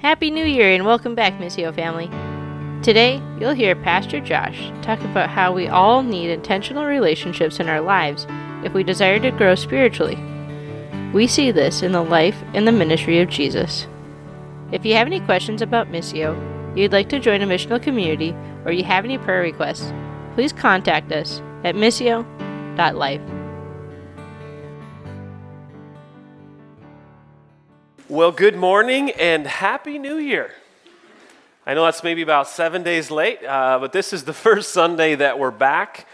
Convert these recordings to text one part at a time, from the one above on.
Happy New Year and welcome back, Missio family. Today, you'll hear Pastor Josh talk about how we all need intentional relationships in our lives if we desire to grow spiritually. We see this in the life and the ministry of Jesus. If you have any questions about Missio, you'd like to join a missional community, or you have any prayer requests, please contact us at missio.life. Well, good morning and Happy New Year. I know that's maybe about seven days late, uh, but this is the first Sunday that we're back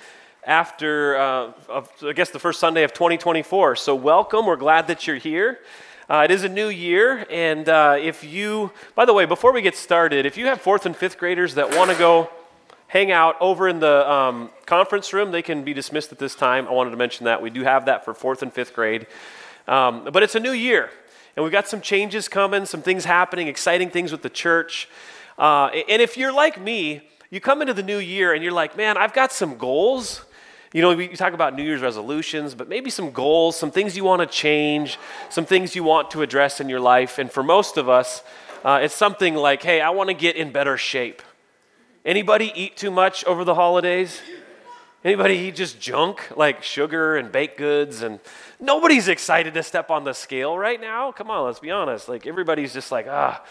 after, uh, of, I guess, the first Sunday of 2024. So, welcome. We're glad that you're here. Uh, it is a new year, and uh, if you, by the way, before we get started, if you have fourth and fifth graders that want to go hang out over in the um, conference room, they can be dismissed at this time. I wanted to mention that. We do have that for fourth and fifth grade. Um, but it's a new year, and we've got some changes coming, some things happening, exciting things with the church. Uh, and if you're like me, you come into the new year and you're like, man, I've got some goals. You know, we talk about New Year's resolutions, but maybe some goals, some things you want to change, some things you want to address in your life. And for most of us, uh, it's something like, hey, I want to get in better shape. Anybody eat too much over the holidays? Anybody eat just junk like sugar and baked goods and nobody's excited to step on the scale right now. Come on, let's be honest. Like everybody's just like, ah,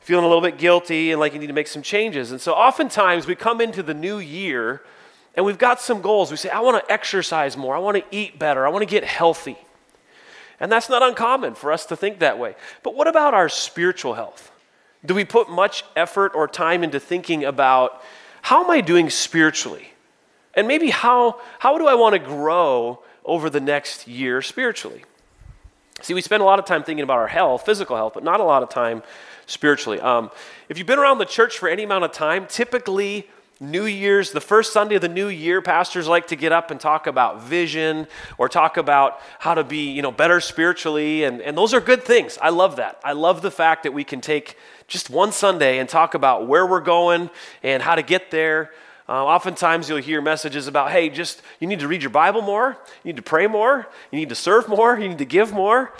feeling a little bit guilty and like you need to make some changes. And so oftentimes we come into the new year and we've got some goals. We say, I want to exercise more. I want to eat better. I want to get healthy. And that's not uncommon for us to think that way. But what about our spiritual health? Do we put much effort or time into thinking about how am I doing spiritually? And maybe how, how do I want to grow over the next year spiritually? See, we spend a lot of time thinking about our health, physical health, but not a lot of time spiritually. Um, if you've been around the church for any amount of time, typically New Year's, the first Sunday of the new year, pastors like to get up and talk about vision or talk about how to be, you know, better spiritually. And, and those are good things. I love that. I love the fact that we can take just one Sunday and talk about where we're going and how to get there. Uh, oftentimes you'll hear messages about, hey, just you need to read your Bible more, you need to pray more, you need to serve more, you need to give more.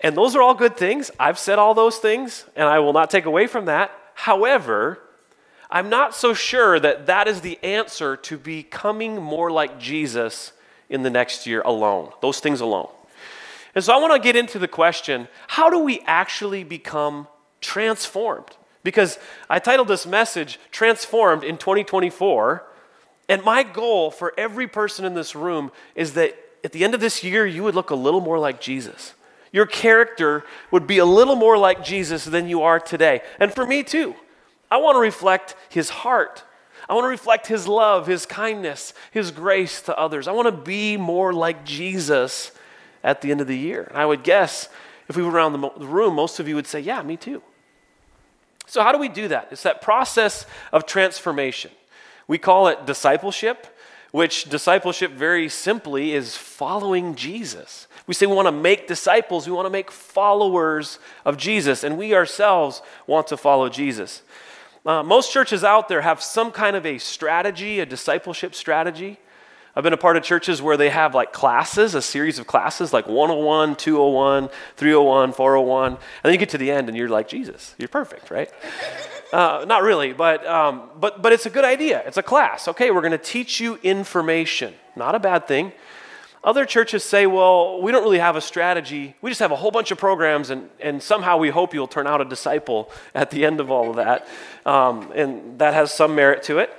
And those are all good things. I've said all those things, and I will not take away from that. However, I'm not so sure that that is the answer to becoming more like Jesus in the next year alone, those things alone. And so I want to get into the question how do we actually become transformed? Because I titled this message Transformed in 2024. And my goal for every person in this room is that at the end of this year, you would look a little more like Jesus. Your character would be a little more like Jesus than you are today. And for me too. I want to reflect his heart. I want to reflect his love, his kindness, his grace to others. I want to be more like Jesus at the end of the year. And I would guess if we were around the room, most of you would say, Yeah, me too. So, how do we do that? It's that process of transformation. We call it discipleship, which discipleship very simply is following Jesus. We say we want to make disciples, we want to make followers of Jesus, and we ourselves want to follow Jesus. Uh, most churches out there have some kind of a strategy, a discipleship strategy. I've been a part of churches where they have like classes, a series of classes, like 101, 201, 301, 401. And then you get to the end and you're like, Jesus, you're perfect, right? Uh, not really, but, um, but, but it's a good idea. It's a class. Okay, we're going to teach you information. Not a bad thing. Other churches say, well, we don't really have a strategy. We just have a whole bunch of programs, and, and somehow we hope you'll turn out a disciple at the end of all of that. Um, and that has some merit to it.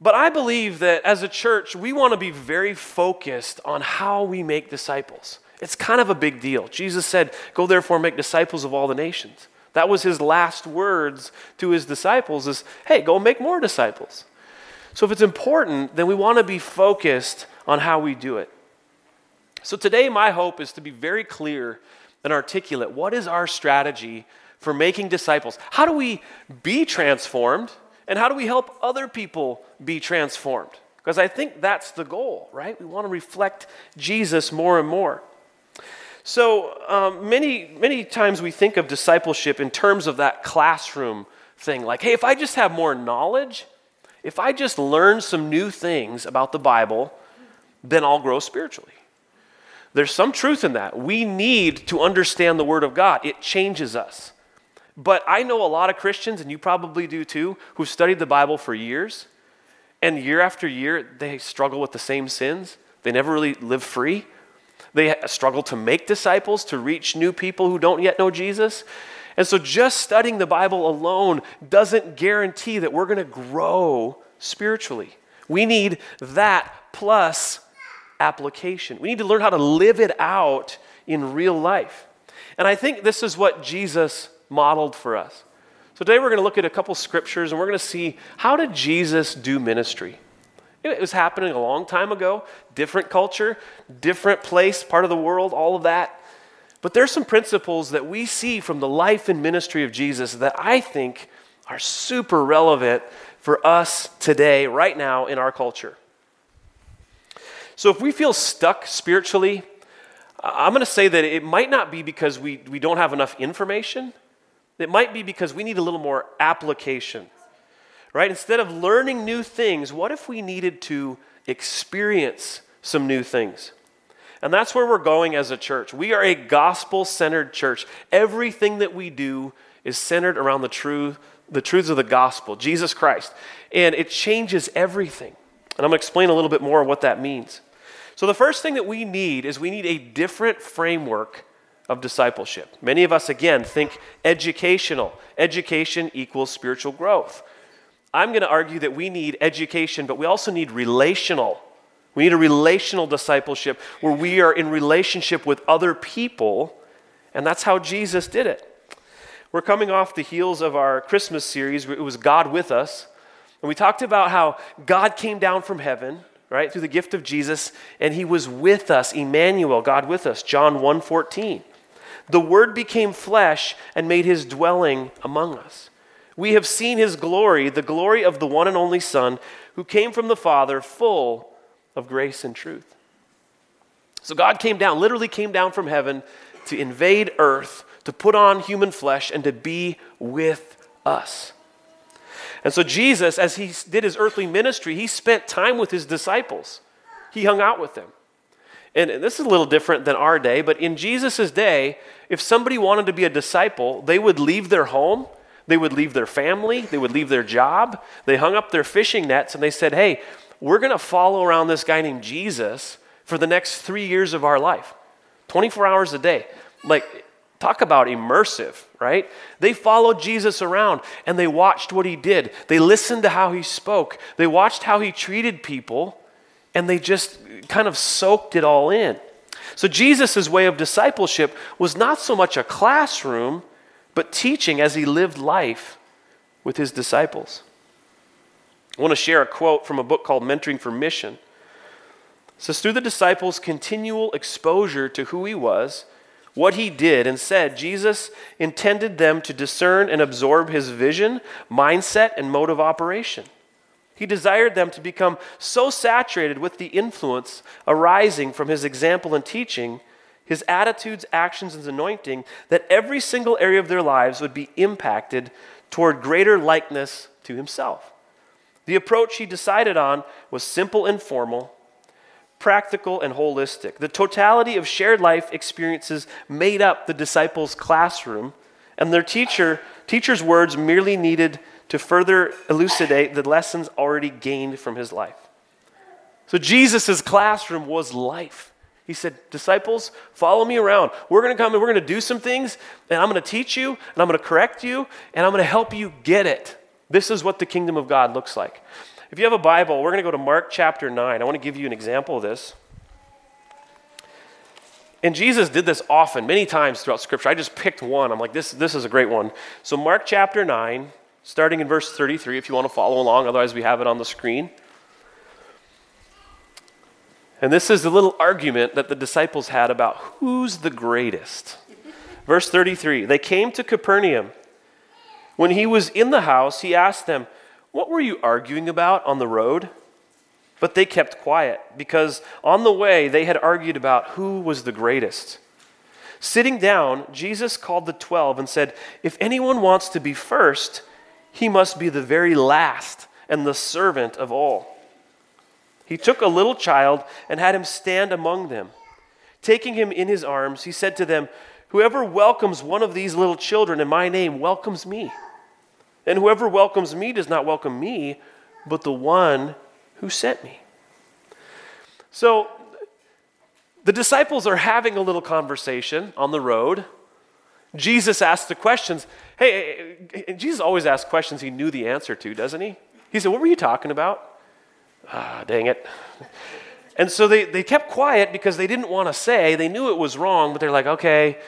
But I believe that as a church, we want to be very focused on how we make disciples. It's kind of a big deal. Jesus said, Go therefore make disciples of all the nations. That was his last words to his disciples is, hey, go make more disciples. So if it's important, then we want to be focused on how we do it. So today, my hope is to be very clear and articulate what is our strategy for making disciples? How do we be transformed? And how do we help other people be transformed? Because I think that's the goal, right? We want to reflect Jesus more and more. So um, many, many times we think of discipleship in terms of that classroom thing. Like, hey, if I just have more knowledge, if I just learn some new things about the Bible, then I'll grow spiritually. There's some truth in that. We need to understand the Word of God, it changes us. But I know a lot of Christians, and you probably do too, who've studied the Bible for years, and year after year, they struggle with the same sins. They never really live free. They struggle to make disciples, to reach new people who don't yet know Jesus. And so, just studying the Bible alone doesn't guarantee that we're going to grow spiritually. We need that plus application. We need to learn how to live it out in real life. And I think this is what Jesus modeled for us. So today we're going to look at a couple scriptures and we're going to see how did Jesus do ministry? It was happening a long time ago, different culture, different place, part of the world, all of that. But there's some principles that we see from the life and ministry of Jesus that I think are super relevant for us today, right now in our culture. So if we feel stuck spiritually, I'm going to say that it might not be because we, we don't have enough information. It might be because we need a little more application, right? Instead of learning new things, what if we needed to experience some new things? And that's where we're going as a church. We are a gospel centered church. Everything that we do is centered around the truth, the truths of the gospel, Jesus Christ. And it changes everything. And I'm going to explain a little bit more what that means. So, the first thing that we need is we need a different framework of discipleship. Many of us, again, think educational. Education equals spiritual growth. I'm going to argue that we need education, but we also need relational. We need a relational discipleship where we are in relationship with other people, and that's how Jesus did it. We're coming off the heels of our Christmas series. It was God with us. And we talked about how God came down from heaven right? Through the gift of Jesus, and he was with us, Emmanuel, God with us, John 1:14. The word became flesh and made his dwelling among us. We have seen his glory, the glory of the one and only Son, who came from the Father, full of grace and truth. So God came down, literally came down from heaven to invade earth, to put on human flesh, and to be with us. And so, Jesus, as he did his earthly ministry, he spent time with his disciples. He hung out with them. And this is a little different than our day, but in Jesus' day, if somebody wanted to be a disciple, they would leave their home, they would leave their family, they would leave their job. They hung up their fishing nets and they said, Hey, we're going to follow around this guy named Jesus for the next three years of our life, 24 hours a day. Like, Talk about immersive, right? They followed Jesus around and they watched what he did. They listened to how he spoke. They watched how he treated people and they just kind of soaked it all in. So, Jesus' way of discipleship was not so much a classroom, but teaching as he lived life with his disciples. I want to share a quote from a book called Mentoring for Mission. It says, Through the disciples' continual exposure to who he was, what he did and said, Jesus intended them to discern and absorb his vision, mindset, and mode of operation. He desired them to become so saturated with the influence arising from his example and teaching, his attitudes, actions, and anointing, that every single area of their lives would be impacted toward greater likeness to himself. The approach he decided on was simple and formal, practical, and holistic. The totality of shared life experiences made up the disciples' classroom, and their teacher, teacher's words merely needed to further elucidate the lessons already gained from his life. So Jesus' classroom was life. He said, Disciples, follow me around. We're going to come and we're going to do some things, and I'm going to teach you, and I'm going to correct you, and I'm going to help you get it. This is what the kingdom of God looks like. If you have a Bible, we're going to go to Mark chapter 9. I want to give you an example of this. And Jesus did this often, many times throughout Scripture. I just picked one. I'm like, this, this is a great one. So, Mark chapter 9, starting in verse 33, if you want to follow along, otherwise, we have it on the screen. And this is the little argument that the disciples had about who's the greatest. Verse 33 They came to Capernaum. When he was in the house, he asked them, what were you arguing about on the road? But they kept quiet because on the way they had argued about who was the greatest. Sitting down, Jesus called the twelve and said, If anyone wants to be first, he must be the very last and the servant of all. He took a little child and had him stand among them. Taking him in his arms, he said to them, Whoever welcomes one of these little children in my name welcomes me. And whoever welcomes me does not welcome me, but the one who sent me. So the disciples are having a little conversation on the road. Jesus asks the questions. Hey, Jesus always asks questions he knew the answer to, doesn't he? He said, What were you talking about? Ah, dang it. And so they, they kept quiet because they didn't want to say. They knew it was wrong, but they're like, okay,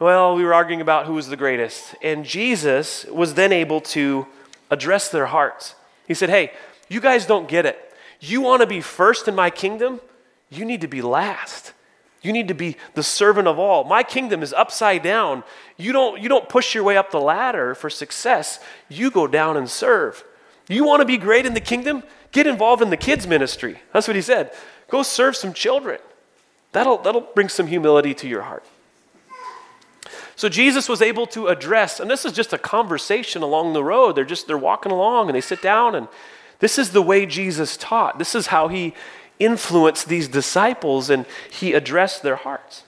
well, we were arguing about who was the greatest. And Jesus was then able to address their hearts. He said, hey, you guys don't get it. You want to be first in my kingdom? You need to be last. You need to be the servant of all. My kingdom is upside down. You don't, you don't push your way up the ladder for success, you go down and serve. You want to be great in the kingdom? Get involved in the kids' ministry. That's what he said. Go serve some children. That'll, that'll bring some humility to your heart. So Jesus was able to address, and this is just a conversation along the road. They're just they're walking along and they sit down, and this is the way Jesus taught. This is how he influenced these disciples and he addressed their hearts.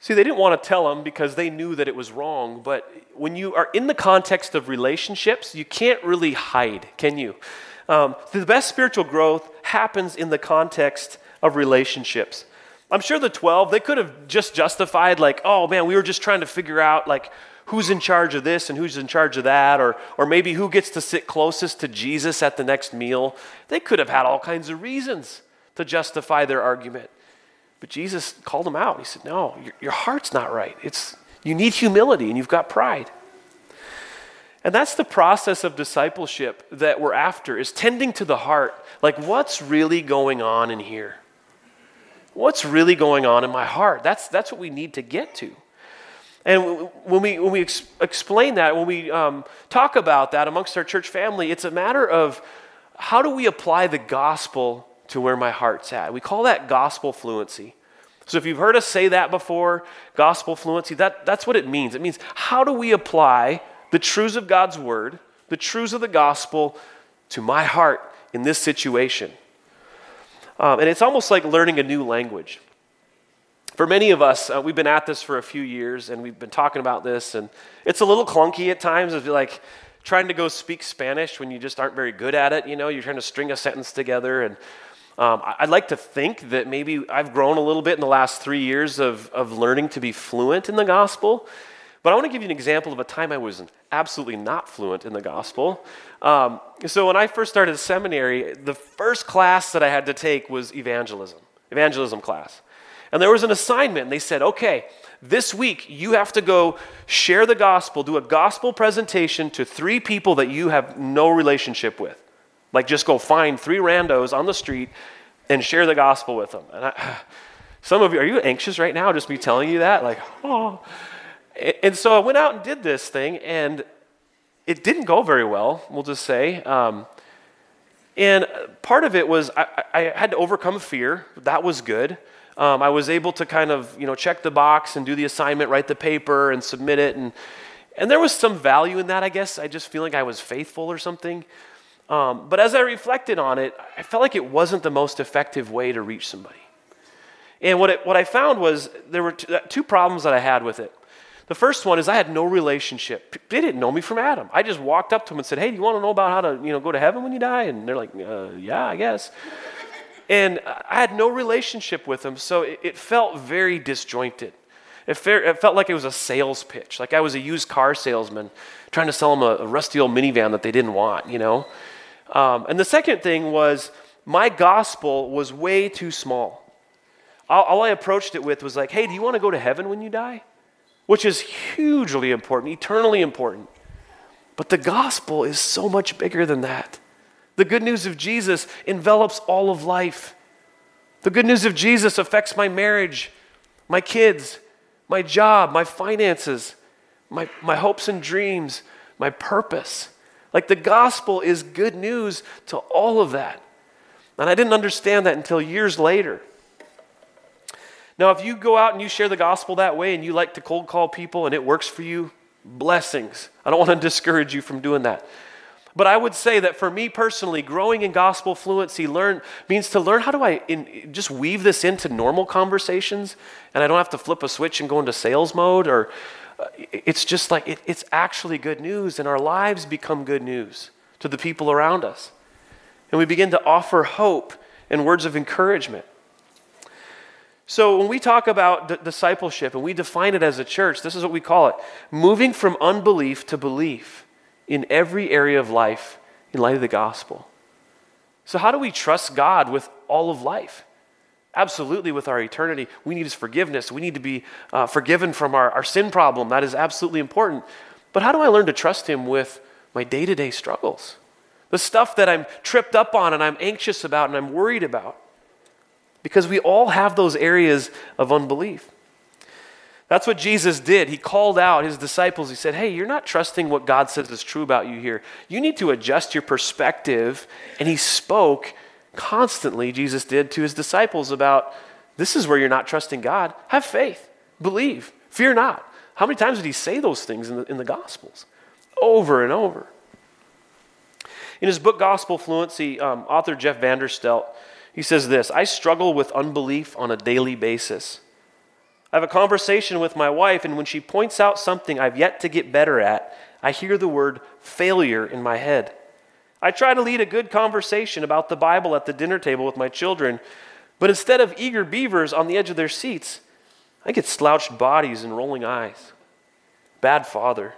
See, they didn't want to tell them because they knew that it was wrong, but when you are in the context of relationships, you can't really hide, can you? Um, the best spiritual growth happens in the context of relationships. I'm sure the 12, they could have just justified, like, oh man, we were just trying to figure out, like, who's in charge of this and who's in charge of that, or, or maybe who gets to sit closest to Jesus at the next meal. They could have had all kinds of reasons to justify their argument. But Jesus called them out. He said, No, your, your heart's not right. It's, you need humility and you've got pride. And that's the process of discipleship that we're after is tending to the heart. Like what's really going on in here? What's really going on in my heart? That's, that's what we need to get to. And when we, when we ex- explain that, when we um, talk about that amongst our church family, it's a matter of how do we apply the gospel to where my heart's at. We call that gospel fluency. So if you've heard us say that before, gospel fluency, that, that's what it means. It means how do we apply the truths of God's word, the truths of the gospel to my heart in this situation? Um, and it's almost like learning a new language. For many of us, uh, we've been at this for a few years and we've been talking about this, and it's a little clunky at times. It's like trying to go speak Spanish when you just aren't very good at it. You know, you're trying to string a sentence together, and um, I'd like to think that maybe I've grown a little bit in the last three years of, of learning to be fluent in the gospel. But I want to give you an example of a time I was absolutely not fluent in the gospel. Um, so when I first started seminary, the first class that I had to take was evangelism, evangelism class. And there was an assignment, and they said, okay, this week you have to go share the gospel, do a gospel presentation to three people that you have no relationship with. Like, just go find three randos on the street and share the gospel with them. And I, some of you, are you anxious right now, just me telling you that? Like, oh. And so I went out and did this thing, and it didn't go very well, we'll just say. Um, and part of it was I, I, had to overcome fear. That was good. Um, I was able to kind of, you know, check the box and do the assignment, write the paper, and submit it. And, and there was some value in that, I guess. I just feel like I was faithful or something. Um, but as I reflected on it, I felt like it wasn't the most effective way to reach somebody. And what, it, what I found was there were two, uh, two problems that I had with it. The first one is I had no relationship. They didn't know me from Adam. I just walked up to them and said, "Hey, do you want to know about how to, you know, go to heaven when you die?" And they're like, uh, "Yeah, I guess." And I had no relationship with them, so it, it felt very disjointed. It, it, felt like it was a sales pitch, like I was a used car salesman trying to sell them a, a rusty old minivan that they didn't want, you know. Um, and the second thing was my gospel was way too small. All, all I approached it with was like, hey, do you want to go to heaven when you die? Which is hugely important, eternally important. But the gospel is so much bigger than that. The good news of Jesus envelops all of life. The good news of Jesus affects my marriage, my kids, my job, my finances, my, my hopes and dreams, my purpose. Like the gospel is good news to all of that. And I didn't understand that until years later. Now, if you go out and you share the gospel that way and you like to cold call people and it works for you, blessings. I don't want to discourage you from doing that. But I would say that for me personally, growing in gospel fluency learn, means to learn how do I in, just weave this into normal conversations and I don't have to flip a switch and go into sales mode or uh, it's just like it, it's actually good news and our lives become good news to the people around us. And we begin to offer hope and words of encouragement. So, when we talk about d- discipleship and we define it as a church, this is what we call it moving from unbelief to belief in every area of life in light of the gospel. So, how do we trust God with all of life? Absolutely, with our eternity. We need His forgiveness. We need to be uh, forgiven from our, our sin problem. That is absolutely important. But how do I learn to trust Him with my day to day struggles? The stuff that I'm tripped up on and I'm anxious about and I'm worried about. Because we all have those areas of unbelief. That's what Jesus did. He called out his disciples. He said, Hey, you're not trusting what God says is true about you here. You need to adjust your perspective. And he spoke constantly, Jesus did, to his disciples about this is where you're not trusting God. Have faith, believe, fear not. How many times did he say those things in the, in the Gospels? Over and over. In his book, Gospel Fluency, um, author Jeff Vanderstelt, he says this I struggle with unbelief on a daily basis. I have a conversation with my wife, and when she points out something I've yet to get better at, I hear the word failure in my head. I try to lead a good conversation about the Bible at the dinner table with my children, but instead of eager beavers on the edge of their seats, I get slouched bodies and rolling eyes. Bad father.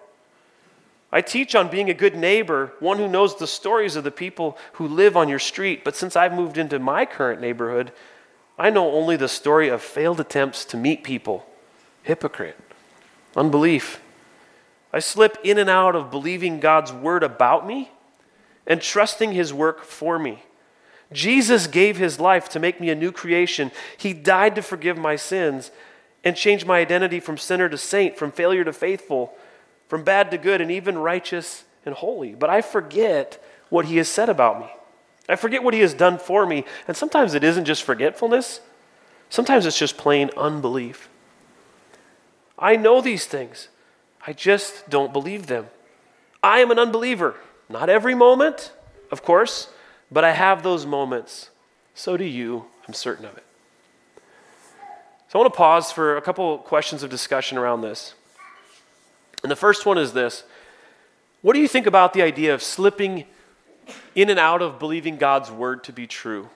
I teach on being a good neighbor, one who knows the stories of the people who live on your street, but since I've moved into my current neighborhood, I know only the story of failed attempts to meet people. Hypocrite. Unbelief. I slip in and out of believing God's word about me and trusting his work for me. Jesus gave his life to make me a new creation. He died to forgive my sins and change my identity from sinner to saint, from failure to faithful, from bad to good, and even righteous and holy. But I forget what he has said about me. I forget what he has done for me. And sometimes it isn't just forgetfulness, sometimes it's just plain unbelief. I know these things, I just don't believe them. I am an unbeliever. Not every moment, of course, but I have those moments. So do you. I'm certain of it. So I want to pause for a couple questions of discussion around this. And the first one is this What do you think about the idea of slipping in and out of believing God's word to be true.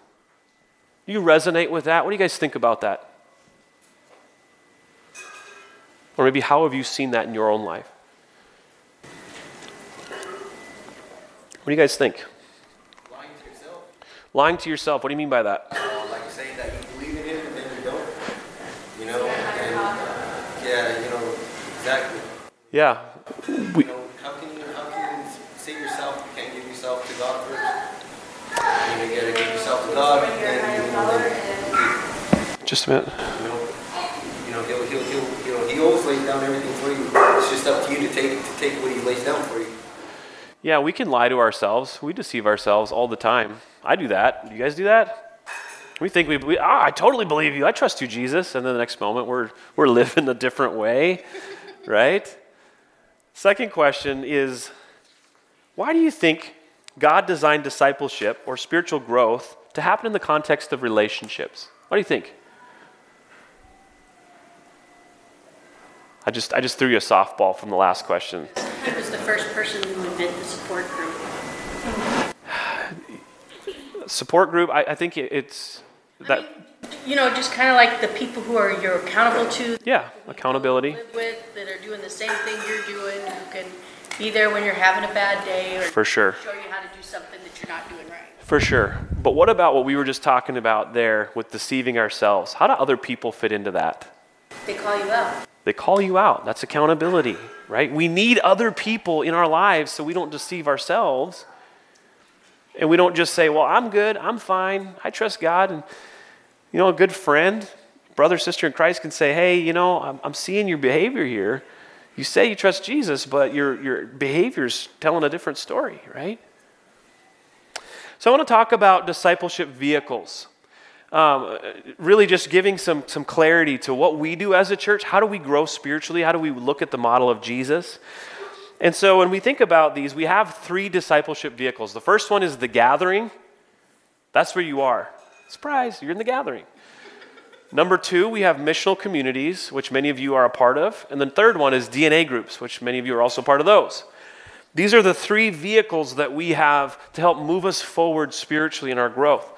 Do you resonate with that? What do you guys think about that? Or maybe how have you seen that in your own life? What do you guys think? Lying to yourself. Lying to yourself. What do you mean by that? Uh, like saying that you believe in it and then you don't. You know? And yeah, you know, exactly. Yeah. We, You know, how can you how can you save yourself? You can't give yourself to God first. You gotta give yourself to God and then you know, then, just a minute. you know, you know, he'll he'll he'll you know, he always lays down everything for you. It's just up to you to take to take what he lays down for you. Yeah, we can lie to ourselves. We deceive ourselves all the time. I do that. You guys do that? We think we, we ah, I totally believe you. I trust you, Jesus. And then the next moment, we're, we're living a different way, right? Second question is why do you think God designed discipleship or spiritual growth to happen in the context of relationships? What do you think? I just, I just threw you a softball from the last question. He was the first person to invent the support group. Support group, I, I think it- it's that, You know, just kind of like the people who are you're accountable to. yeah, accountability. With, that are doing the same thing you're doing, who be there when you're having a bad day or For sure. show you how to do something that you're not doing right. For sure. But what about what we were just talking about there with deceiving ourselves? How do other people fit into that? They call you out. They call you out. That's accountability, right? We need other people in our lives so we don't deceive ourselves. And we don't just say, well, I'm good, I'm fine, I trust God. And, you know, a good friend, brother, sister in Christ can say, hey, you know, I'm, I'm seeing your behavior here. You say you trust Jesus, but your, your behavior's telling a different story, right? So I want to talk about discipleship vehicles. Um, really just giving some, some clarity to what we do as a church. How do we grow spiritually? How do we look at the model of Jesus? And so when we think about these, we have three discipleship vehicles. The first one is the gathering. That's where you are. Surprise, you're in the gathering. Number two, we have missional communities, which many of you are a part of. And then third one is DNA groups, which many of you are also part of those. These are the three vehicles that we have to help move us forward spiritually in our growth.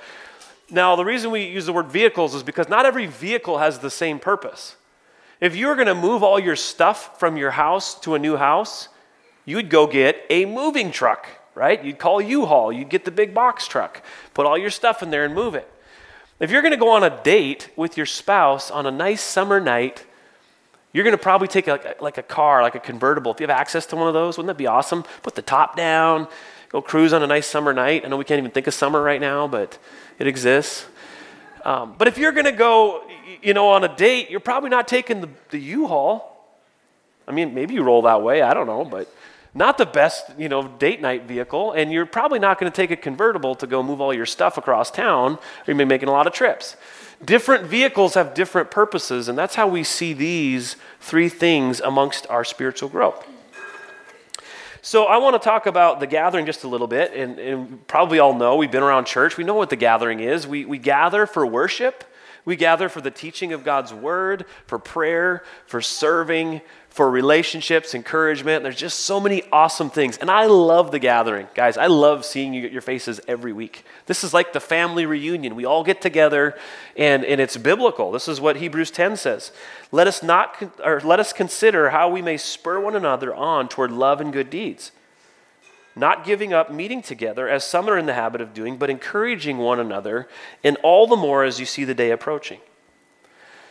Now, the reason we use the word vehicles is because not every vehicle has the same purpose. If you were going to move all your stuff from your house to a new house, you would go get a moving truck, right? You'd call U-Haul, you'd get the big box truck, put all your stuff in there and move it. If you're going to go on a date with your spouse on a nice summer night, you're going to probably take a, like a car, like a convertible. If you have access to one of those, wouldn't that be awesome? Put the top down, go cruise on a nice summer night. I know we can't even think of summer right now, but it exists. Um, but if you're going to go, you know, on a date, you're probably not taking the, the U-Haul. I mean, maybe you roll that way. I don't know, but not the best, you know, date night vehicle, and you're probably not going to take a convertible to go move all your stuff across town, you may be making a lot of trips. Different vehicles have different purposes, and that's how we see these three things amongst our spiritual growth. So I want to talk about the gathering just a little bit, and, and probably all know we've been around church. We know what the gathering is. We, we gather for worship. We gather for the teaching of God's word, for prayer, for serving, for relationships, encouragement. There's just so many awesome things. And I love the gathering. Guys, I love seeing you, your faces every week. This is like the family reunion. We all get together and, and it's biblical. This is what Hebrews 10 says. Let us not or let us consider how we may spur one another on toward love and good deeds. Not giving up meeting together as some are in the habit of doing, but encouraging one another, and all the more as you see the day approaching.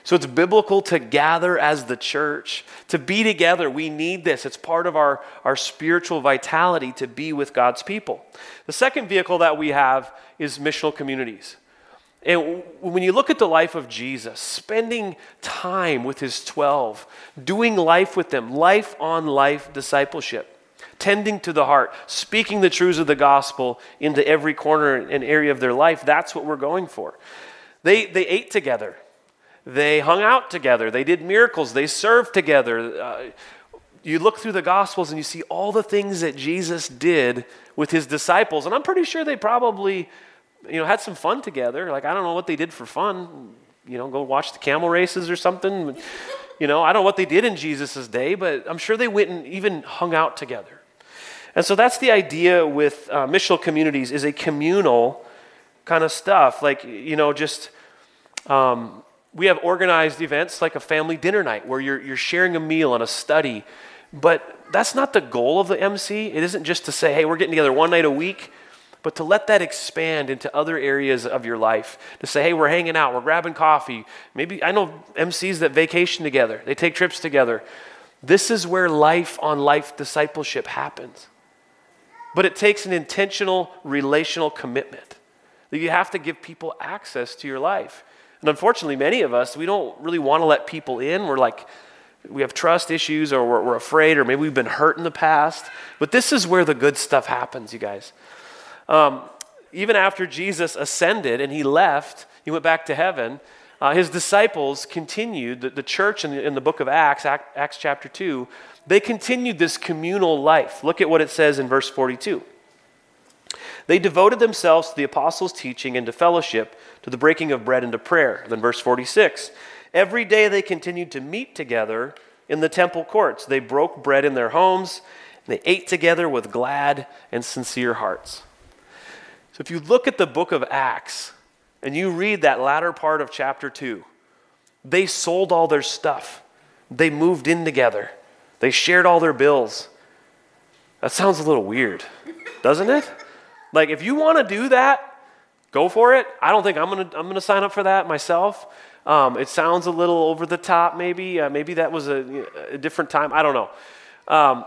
So it's biblical to gather as the church, to be together. We need this. It's part of our, our spiritual vitality to be with God's people. The second vehicle that we have is missional communities. And when you look at the life of Jesus, spending time with his 12, doing life with them, life on life discipleship, tending to the heart, speaking the truths of the gospel into every corner and area of their life, that's what we're going for. They, they ate together. They hung out together. They did miracles. They served together. Uh, you look through the Gospels and you see all the things that Jesus did with his disciples. And I'm pretty sure they probably, you know, had some fun together. Like, I don't know what they did for fun. You know, go watch the camel races or something. You know, I don't know what they did in Jesus' day, but I'm sure they went and even hung out together. And so that's the idea with uh, missional communities is a communal kind of stuff. Like, you know, just um, we have organized events like a family dinner night where you're, you're sharing a meal and a study. But that's not the goal of the MC. It isn't just to say, hey, we're getting together one night a week, but to let that expand into other areas of your life. To say, hey, we're hanging out, we're grabbing coffee. Maybe I know MCs that vacation together, they take trips together. This is where life on life discipleship happens. But it takes an intentional relational commitment that you have to give people access to your life. And unfortunately, many of us, we don't really want to let people in. We're like, we have trust issues or we're, we're, afraid or maybe we've been hurt in the past. But this is where the good stuff happens, you guys. Um, even after Jesus ascended and he left, he went back to heaven, uh, his disciples continued, the, the church in the, in the book of Acts, Acts chapter 2, they continued this communal life. Look at what it says in verse 42. They devoted themselves to the apostles' teaching and to fellowship, to the breaking of bread and to prayer. Then, verse 46 Every day they continued to meet together in the temple courts. They broke bread in their homes, they ate together with glad and sincere hearts. So, if you look at the book of Acts and you read that latter part of chapter 2, they sold all their stuff, they moved in together, they shared all their bills. That sounds a little weird, doesn't it? Like, if you want to do that, go for it. I don't think I'm going to I'm gonna sign up for that myself. Um, it sounds a little over the top, maybe. Uh, maybe that was a, a, different time. I don't know. Um,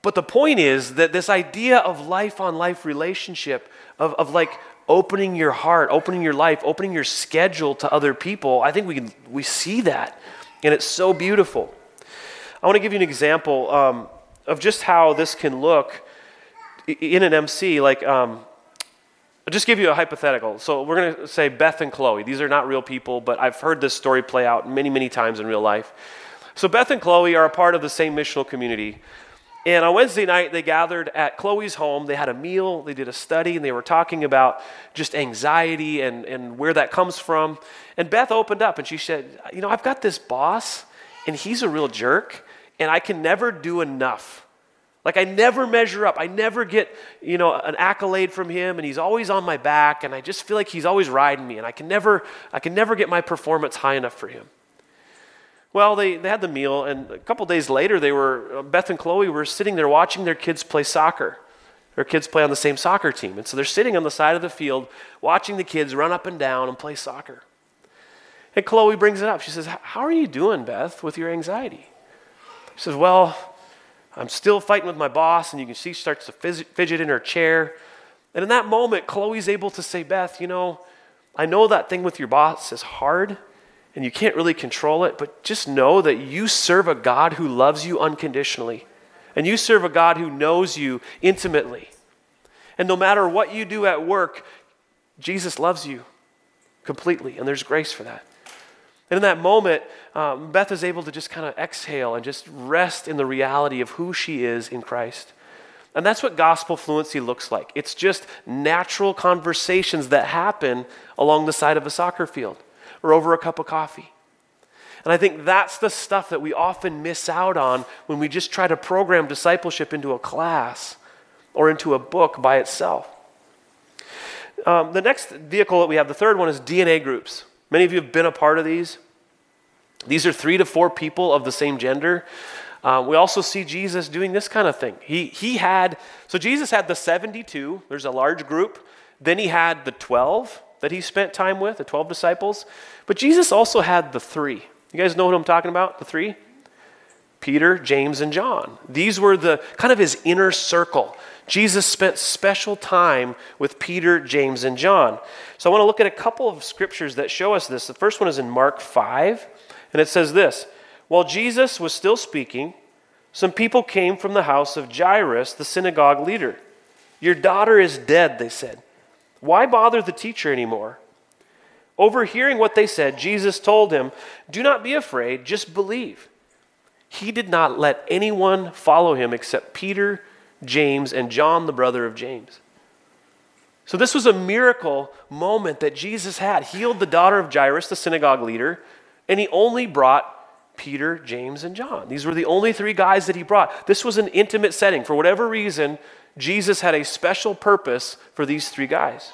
but the point is that this idea of life on life relationship, of, of like opening your heart, opening your life, opening your schedule to other people, I think we, we see that. And it's so beautiful. I want to give you an example um, of just how this can look in an MC, like, um, I'll just give you a hypothetical. So we're going to say Beth and Chloe. These are not real people, but I've heard this story play out many, many times in real life. So Beth and Chloe are a part of the same missional community. And on Wednesday night, they gathered at Chloe's home. They had a meal, they did a study, and they were talking about just anxiety and, and where that comes from. And Beth opened up and she said, You know, I've got this boss, and he's a real jerk, and I can never do enough. Like, I never measure up. I never get, you know, an accolade from him, and he's always on my back, and I just feel like he's always riding me, and I can never, I can never get my performance high enough for him. Well, they, they had the meal, and a couple days later, they were, Beth and Chloe were sitting there watching their kids play soccer. Their kids play on the same soccer team. And so they're sitting on the side of the field watching the kids run up and down and play soccer. And Chloe brings it up. She says, How are you doing, Beth, with your anxiety? She says, Well, I'm still fighting with my boss. And you can see she starts to fidget in her chair. And in that moment, Chloe's able to say, Beth, you know, I know that thing with your boss is hard and you can't really control it, but just know that you serve a God who loves you unconditionally. And you serve a God who knows you intimately. And no matter what you do at work, Jesus loves you completely, and there's grace for that. And in that moment, um, Beth is able to just kind of exhale and just rest in the reality of who she is in Christ. And that's what gospel fluency looks like. It's just natural conversations that happen along the side of a soccer field or over a cup of coffee. And I think that's the stuff that we often miss out on when we just try to program discipleship into a class or into a book by itself. Um, the next vehicle that we have, the third one, is DNA groups. Many of you have been a part of these. These are three to four people of the same gender. Uh, we also see Jesus doing this kind of thing. He, he had, so Jesus had the 72, there's a large group. Then he had the 12, that he spent time with, the 12 disciples. But Jesus also had the three. You guys know what I'm talking about? The three? Peter, James, and John. These were the kind of his inner circle. Jesus spent special time with Peter, James, and John. So I want to look at a couple of scriptures that show us this. The first one is in Mark 5, and it says this While Jesus was still speaking, some people came from the house of Jairus, the synagogue leader. Your daughter is dead, they said. Why bother the teacher anymore? Overhearing what they said, Jesus told him, Do not be afraid, just believe. He did not let anyone follow him except Peter, James, and John, the brother of James. So, this was a miracle moment that Jesus had. Healed the daughter of Jairus, the synagogue leader, and he only brought Peter, James, and John. These were the only three guys that he brought. This was an intimate setting. For whatever reason, Jesus had a special purpose for these three guys.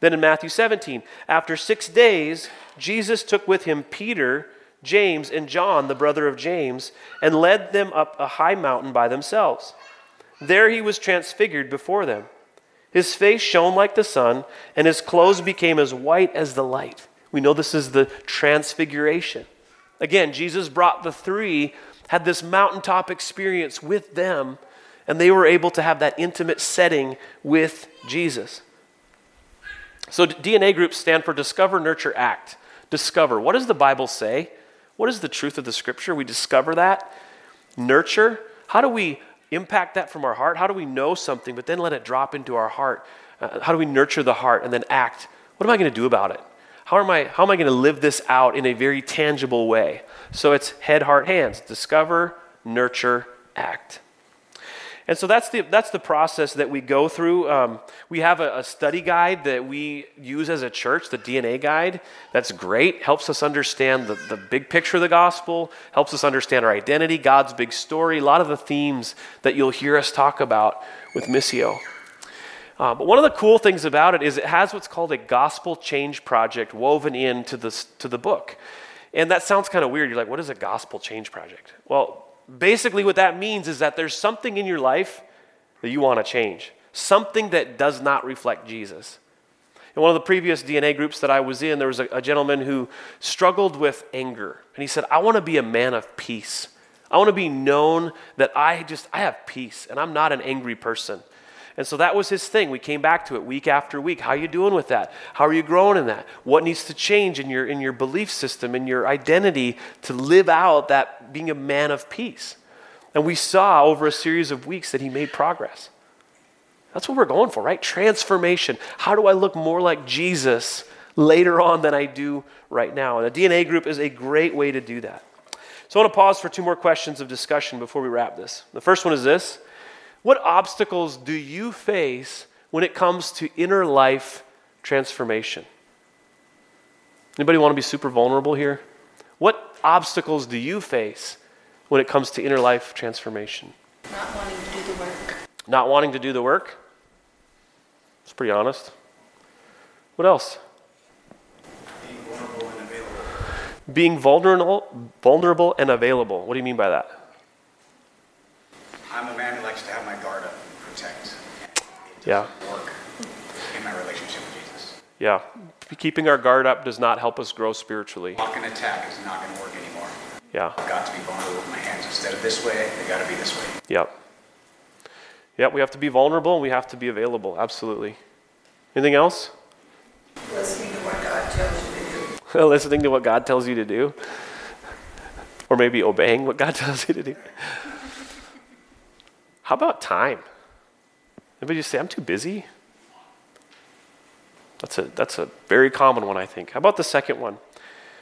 Then in Matthew 17, after six days, Jesus took with him Peter, James, and John, the brother of James, and led them up a high mountain by themselves. There he was transfigured before them. His face shone like the sun, and his clothes became as white as the light. We know this is the transfiguration. Again, Jesus brought the three, had this mountaintop experience with them and they were able to have that intimate setting with Jesus. So, DNA groups stand for Discover, Nurture, Act. Discover. What does the Bible say? What is the truth of the scripture? We discover that. Nurture. How do we impact that from our heart? How do we know something, but then let it drop into our heart? Uh, how do we nurture the heart and then act? What am I going to do about it? How am I, how am I going to live this out in a very tangible way? So it's head, heart, hands. Discover, nurture, act. And so that's the, that's the process that we go through. Um, we have a, a, study guide that we use as a church, the DNA guide. That's great. Helps us understand the, the big picture of the gospel, helps us understand our identity, God's big story, a lot of the themes that you'll hear us talk about with Missio. Uh, but one of the cool things about it is it has what's called a gospel change project woven into the, to the book. And that sounds kind of weird. You're like, what is a gospel change project? Well, basically, what that means is that there's something in your life that you want to change, something that does not reflect Jesus. In one of the previous DNA groups that I was in, there was a, a gentleman who struggled with anger. And he said, I want to be a man of peace. I want to be known that I just, I have peace and I'm not an angry person. And so that was his thing. We came back to it week after week. How are you doing with that? How are you growing in that? What needs to change in your in your belief system, in your identity to live out that being a man of peace? And we saw over a series of weeks that he made progress. That's what we're going for, right? Transformation. How do I look more like Jesus later on than I do right now? And a DNA group is a great way to do that. So I want to pause for two more questions of discussion before we wrap this. The first one is this What obstacles do you face when it comes to inner life transformation? Anybody want to be super vulnerable here? What obstacles do you face when it comes to inner life transformation? Not wanting to do the work. Not wanting to do the work? It's pretty honest. What else? Being vulnerable and available. Being vulnerable, vulnerable and available. What do you mean by that? I'm a man who likes to have my guard up and protect. It Yeah. work in my relationship with Jesus. Yeah. Keeping our guard up does not help us grow spiritually. Block and attack is not going to work anymore. Yeah. I've got to be vulnerable with my hands. Instead of this way, they got to be this way. Yep. Yep, we have to be vulnerable and we have to be available. Absolutely. Anything else? listening to what God tells you to do. Listening to what God tells you to do. Or maybe obeying what God tells you to do. How about time? Anybody just say, I'm too busy? That's a, that's a very common one, I think. How about the second one?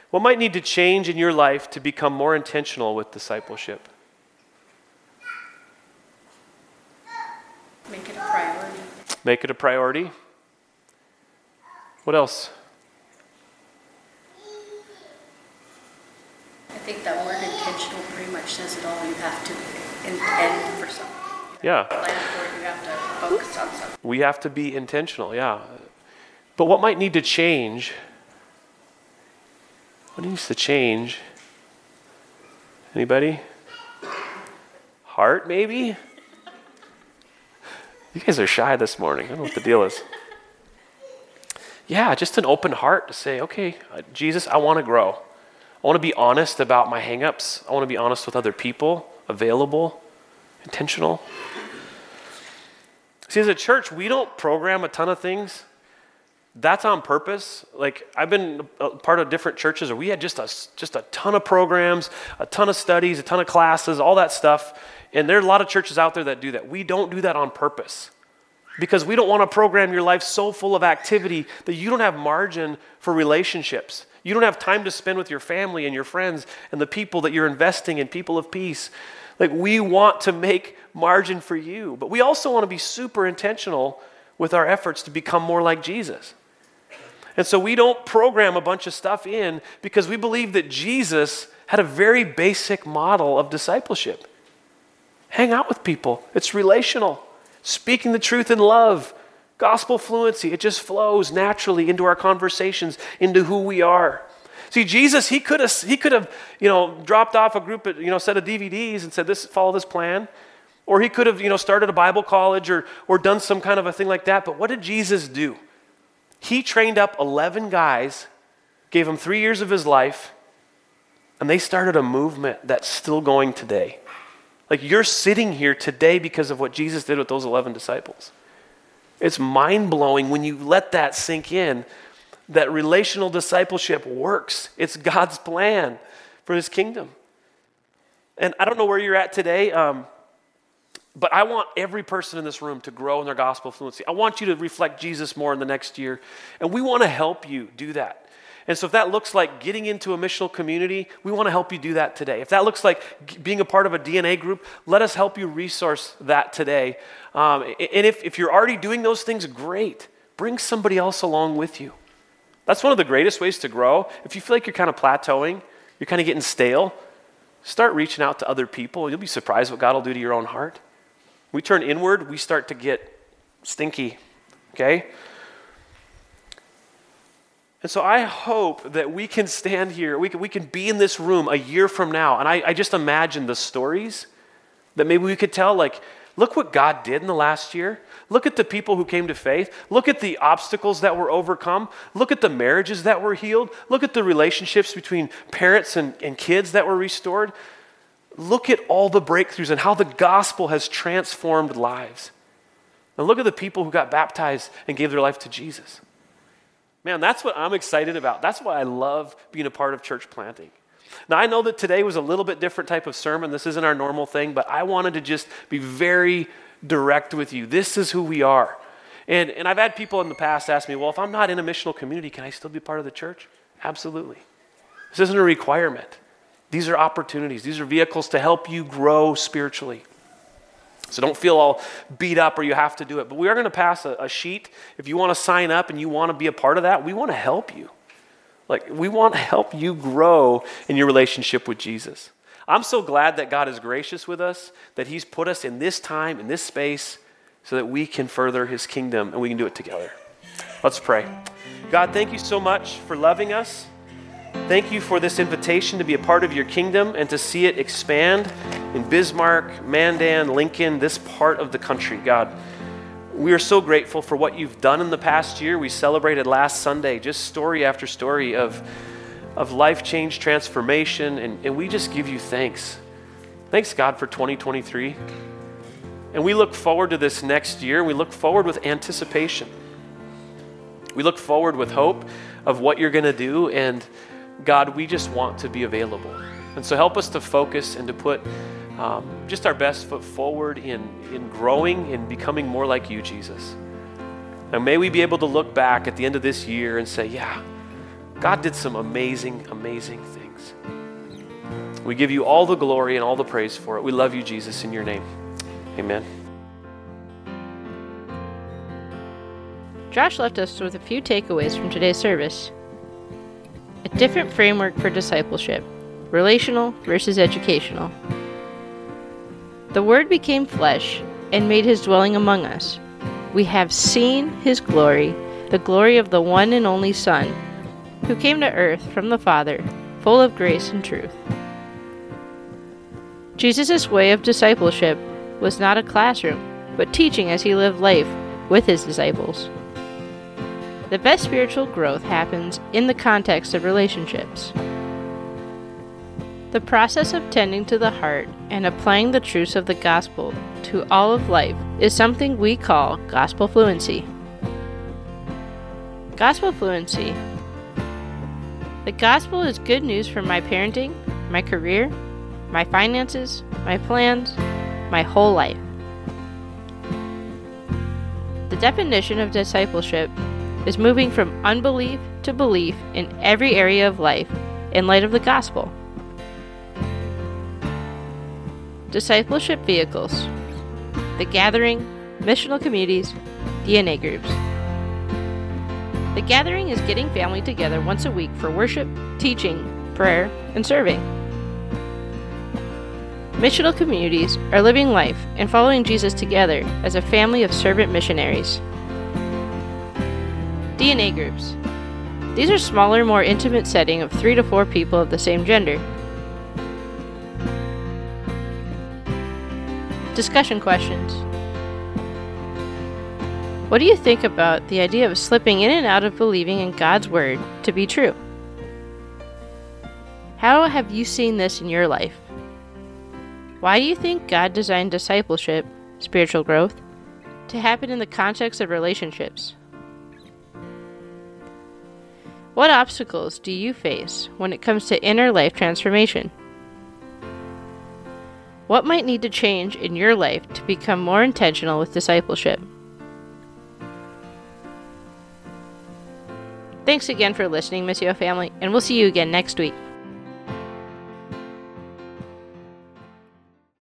What might need to change in your life to become more intentional with discipleship? Make it a priority. Make it a priority. What else? I think that word intentional pretty much says it all. You have to intend for something. Yeah. Plan for it. You have to focus on something. We have to be intentional, yeah. But what might need to change? What needs to change? Anybody? Heart, maybe? You guys are shy this morning. I don't know what the deal is. Yeah, just an open heart to say, okay, uh, Jesus, I want to grow. I want to be honest about my hangups. I want to be honest with other people, available, intentional. See, as a church, we don't program a ton of things. That's on purpose. Like I've been part of different churches where we had just a just a ton of programs, a ton of studies, a ton of classes, all that stuff. And there are a lot of churches out there that do that. We don't do that on purpose. Because we don't want to program your life so full of activity that you don't have margin for relationships. You don't have time to spend with your family and your friends and the people that you're investing in, people of peace. Like, we want to make margin for you, but we also want to be super intentional with our efforts to become more like Jesus. And so we don't program a bunch of stuff in because we believe that Jesus had a very basic model of discipleship. Hang out with people, it's relational. Speaking the truth in love, gospel fluency, it just flows naturally into our conversations, into who we are. See, Jesus, he could have, he could have, you know, dropped off a group, of, you know, set of DVDs and said, "This, follow this plan," or he could have, you know, started a Bible college or or done some kind of a thing like that. But what did Jesus do? He trained up eleven guys, gave them three years of his life, and they started a movement that's still going today. Like you're sitting here today because of what Jesus did with those 11 disciples. It's mind blowing when you let that sink in that relational discipleship works. It's God's plan for his kingdom. And I don't know where you're at today, um, but I want every person in this room to grow in their gospel fluency. I want you to reflect Jesus more in the next year. And we want to help you do that. And so, if that looks like getting into a missional community, we want to help you do that today. If that looks like being a part of a DNA group, let us help you resource that today. Um, and if, if you're already doing those things, great. Bring somebody else along with you. That's one of the greatest ways to grow. If you feel like you're kind of plateauing, you're kind of getting stale, start reaching out to other people. You'll be surprised what God will do to your own heart. We turn inward, we start to get stinky, okay? And so I hope that we can stand here, we can, we can be in this room a year from now, and I, I just imagine the stories that maybe we could tell, like, look what God did in the last year. Look at the people who came to faith. Look at the obstacles that were overcome. Look at the marriages that were healed. Look at the relationships between parents and, and kids that were restored. Look at all the breakthroughs and how the gospel has transformed lives. And look at the people who got baptized and gave their life to Jesus. Man, that's what I'm excited about. That's why I love being a part of church planting. Now, I know that today was a little bit different type of sermon. This isn't our normal thing, but I wanted to just be very direct with you. This is who we are. And, and I've had people in the past ask me, well, if I'm not in a missional community, can I still be part of the church? Absolutely. This isn't a requirement. These are opportunities, these are vehicles to help you grow spiritually. So don't feel all beat up or you have to do it. But we are going to pass a, a sheet. If you want to sign up and you want to be a part of that, we want to help you. Like, we want to help you grow in your relationship with Jesus. I'm so glad that God is gracious with us, that He's put us in this time, in this space, so that we can further His kingdom and we can do it together. Let's pray. God, thank you so much for loving us. Thank you for this invitation to be a part of your kingdom and to see it expand in Bismarck, Mandan, Lincoln, this part of the country, God. We are so grateful for what you've done in the past year. We celebrated last Sunday just story after story of, of life change, transformation, and, and we just give you thanks. Thanks, God, for 2023. And we look forward to this next year. We look forward with anticipation. We look forward with hope of what you're going to do. And God, we just want to be available. And so help us to focus and to put um, just our best foot forward in, in growing and becoming more like you, Jesus. And may we be able to look back at the end of this year and say, yeah, God did some amazing, amazing things. We give you all the glory and all the praise for it. We love you, Jesus, in your name. Amen. Josh left us with a few takeaways from today's service. A different framework for discipleship relational versus educational. The Word became flesh and made his dwelling among us. We have seen his glory, the glory of the one and only Son, who came to earth from the Father, full of grace and truth. Jesus' way of discipleship was not a classroom, but teaching as he lived life with his disciples. The best spiritual growth happens in the context of relationships. The process of tending to the heart and applying the truths of the gospel to all of life is something we call gospel fluency. Gospel fluency. The gospel is good news for my parenting, my career, my finances, my plans, my whole life. The definition of discipleship is moving from unbelief to belief in every area of life in light of the gospel. Discipleship vehicles The Gathering, missional communities, DNA groups. The Gathering is getting family together once a week for worship, teaching, prayer, and serving. Missional communities are living life and following Jesus together as a family of servant missionaries. DNA groups. These are smaller, more intimate setting of 3 to 4 people of the same gender. Discussion questions. What do you think about the idea of slipping in and out of believing in God's Word to be true? How have you seen this in your life? Why do you think God designed discipleship, spiritual growth, to happen in the context of relationships? What obstacles do you face when it comes to inner life transformation? What might need to change in your life to become more intentional with discipleship? Thanks again for listening, Missio family, and we'll see you again next week.